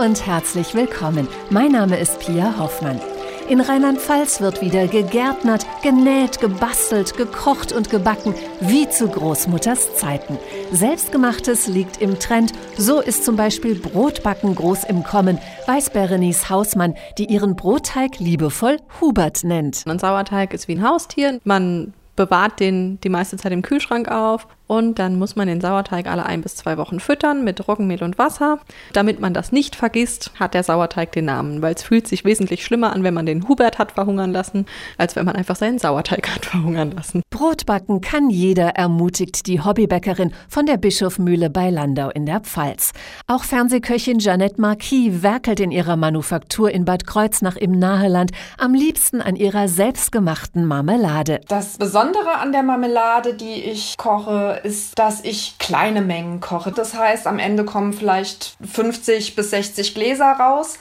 und herzlich willkommen. Mein Name ist Pia Hoffmann. In Rheinland-Pfalz wird wieder gegärtnert, genäht, gebastelt, gekocht und gebacken, wie zu Großmutters Zeiten. Selbstgemachtes liegt im Trend. So ist zum Beispiel Brotbacken groß im Kommen, weiß Berenice Hausmann, die ihren Brotteig liebevoll Hubert nennt. Ein Sauerteig ist wie ein Haustier. Man bewahrt den die meiste Zeit im Kühlschrank auf und dann muss man den Sauerteig alle ein bis zwei Wochen füttern mit Roggenmehl und Wasser. Damit man das nicht vergisst, hat der Sauerteig den Namen, weil es fühlt sich wesentlich schlimmer an, wenn man den Hubert hat verhungern lassen, als wenn man einfach seinen Sauerteig hat verhungern lassen. Brotbacken kann jeder, ermutigt die Hobbybäckerin von der Bischofmühle bei Landau in der Pfalz. Auch Fernsehköchin Jeanette Marquis werkelt in ihrer Manufaktur in Bad Kreuznach im Naheland am liebsten an ihrer selbstgemachten Marmelade. Das Besondere an der Marmelade, die ich koche, ist, dass ich kleine Mengen koche. Das heißt, am Ende kommen vielleicht 50 bis 60 Gläser raus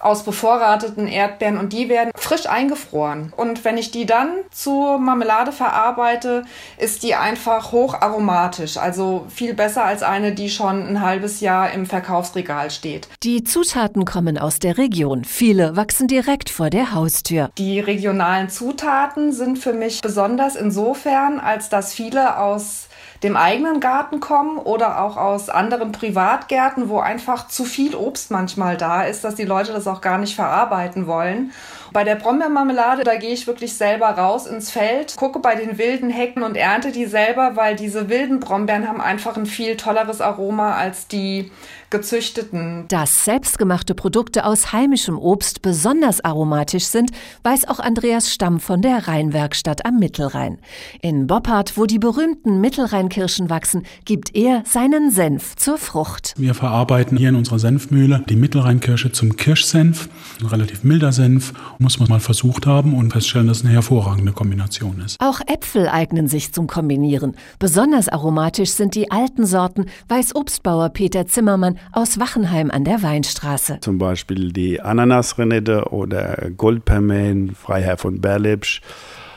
aus bevorrateten Erdbeeren und die werden frisch eingefroren. Und wenn ich die dann zur Marmelade verarbeite, ist die einfach hocharomatisch, also viel besser als eine, die schon ein halbes Jahr im Verkaufsregal steht. Die Zutaten kommen aus der Region. Viele wachsen direkt vor der Haustür. Die regionalen Zutaten sind für mich besonders insofern, als dass viele aus dem eigenen Garten kommen oder auch aus anderen Privatgärten, wo einfach zu viel Obst manchmal da ist, dass die Leute das auch gar nicht verarbeiten wollen. Bei der Brombeermarmelade, da gehe ich wirklich selber raus ins Feld, gucke bei den wilden Hecken und ernte die selber, weil diese wilden Brombeeren haben einfach ein viel tolleres Aroma als die gezüchteten. Dass selbstgemachte Produkte aus heimischem Obst besonders aromatisch sind, weiß auch Andreas Stamm von der Rheinwerkstatt am Mittelrhein. In Boppard, wo die berühmten Mittelrheinkirschen wachsen, gibt er seinen Senf zur Frucht. Wir verarbeiten hier in unserer Senfmühle die Mittelrheinkirsche zum Kirschsenf, ein relativ milder Senf muss man mal versucht haben und feststellen, dass es eine hervorragende Kombination ist. Auch Äpfel eignen sich zum Kombinieren. Besonders aromatisch sind die alten Sorten, weiß Obstbauer Peter Zimmermann aus Wachenheim an der Weinstraße. Zum Beispiel die Ananasrenette oder Goldpermen, Freiherr von Berlepsch.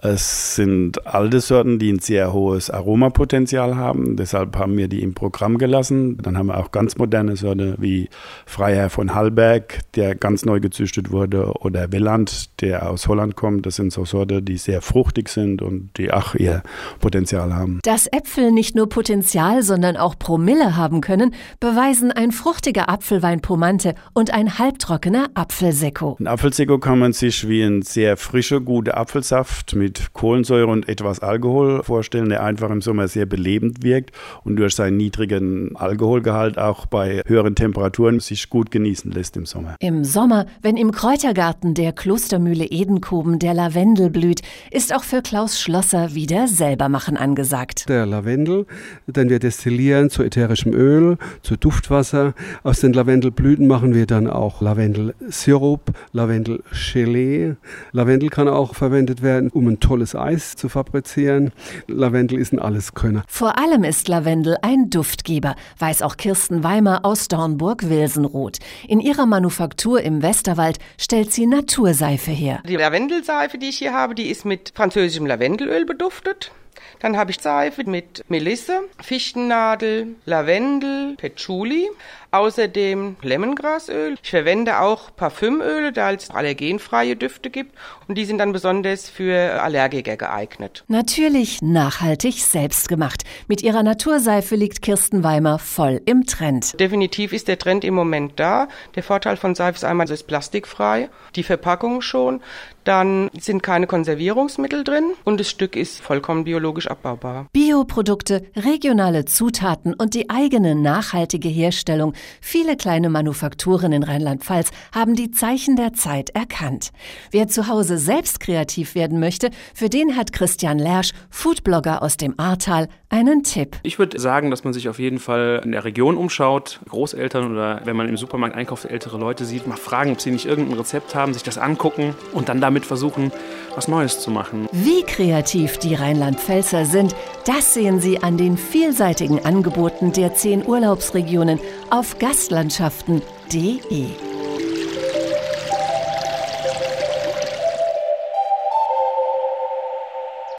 Es sind alte Sorten, die ein sehr hohes Aromapotenzial haben. Deshalb haben wir die im Programm gelassen. Dann haben wir auch ganz moderne Sorten wie Freiherr von Hallberg, der ganz neu gezüchtet wurde, oder Welland, der aus Holland kommt. Das sind so Sorten, die sehr fruchtig sind und die auch ihr Potenzial haben. Dass Äpfel nicht nur Potenzial, sondern auch Promille haben können, beweisen ein fruchtiger Apfelwein Pomante und ein halbtrockener Apfelsekko. Ein Apfelsekko kann man sich wie ein sehr frischer, guter Apfelsaft mit mit Kohlensäure und etwas Alkohol vorstellen, der einfach im Sommer sehr belebend wirkt und durch seinen niedrigen Alkoholgehalt auch bei höheren Temperaturen sich gut genießen lässt im Sommer. Im Sommer, wenn im Kräutergarten der Klostermühle Edenkoben der Lavendel blüht, ist auch für Klaus Schlosser wieder Selbermachen angesagt. Der Lavendel, den wir destillieren zu ätherischem Öl, zu Duftwasser. Aus den Lavendelblüten machen wir dann auch Lavendelsirup, Lavendelgelee. Lavendel kann auch verwendet werden, um ein tolles Eis zu fabrizieren. Lavendel ist ein Alleskönner. Vor allem ist Lavendel ein Duftgeber, weiß auch Kirsten Weimer aus Dornburg-Wilsenroth. In ihrer Manufaktur im Westerwald stellt sie Naturseife her. Die Lavendelseife, die ich hier habe, die ist mit französischem Lavendelöl beduftet. Dann habe ich Seife mit Melisse, Fichtennadel, Lavendel, Patchouli, außerdem Lemongrasöl. Ich verwende auch Parfümöle, da es allergenfreie Düfte gibt und die sind dann besonders für Allergiker geeignet. Natürlich nachhaltig selbst gemacht. Mit ihrer Naturseife liegt Kirsten Weimer voll im Trend. Definitiv ist der Trend im Moment da. Der Vorteil von Seife ist einmal, es ist plastikfrei, die Verpackung schon, dann sind keine Konservierungsmittel drin und das Stück ist vollkommen biologisch abbaubar. Bioprodukte, regionale Zutaten und die eigene nachhaltige Herstellung. Viele kleine Manufakturen in Rheinland-Pfalz haben die Zeichen der Zeit erkannt. Wer zu Hause selbst kreativ werden möchte, für den hat Christian Lersch, Foodblogger aus dem Ahrtal, einen Tipp. Ich würde sagen, dass man sich auf jeden Fall in der Region umschaut, Großeltern oder wenn man im Supermarkt einkauft, ältere Leute sieht, mal fragen, ob sie nicht irgendein Rezept haben, sich das angucken und dann damit versuchen, was Neues zu machen. Wie kreativ die Rheinland-Pfälzer sind, das sehen Sie an den vielseitigen Angeboten der zehn Urlaubsregionen auf gastlandschaften.de.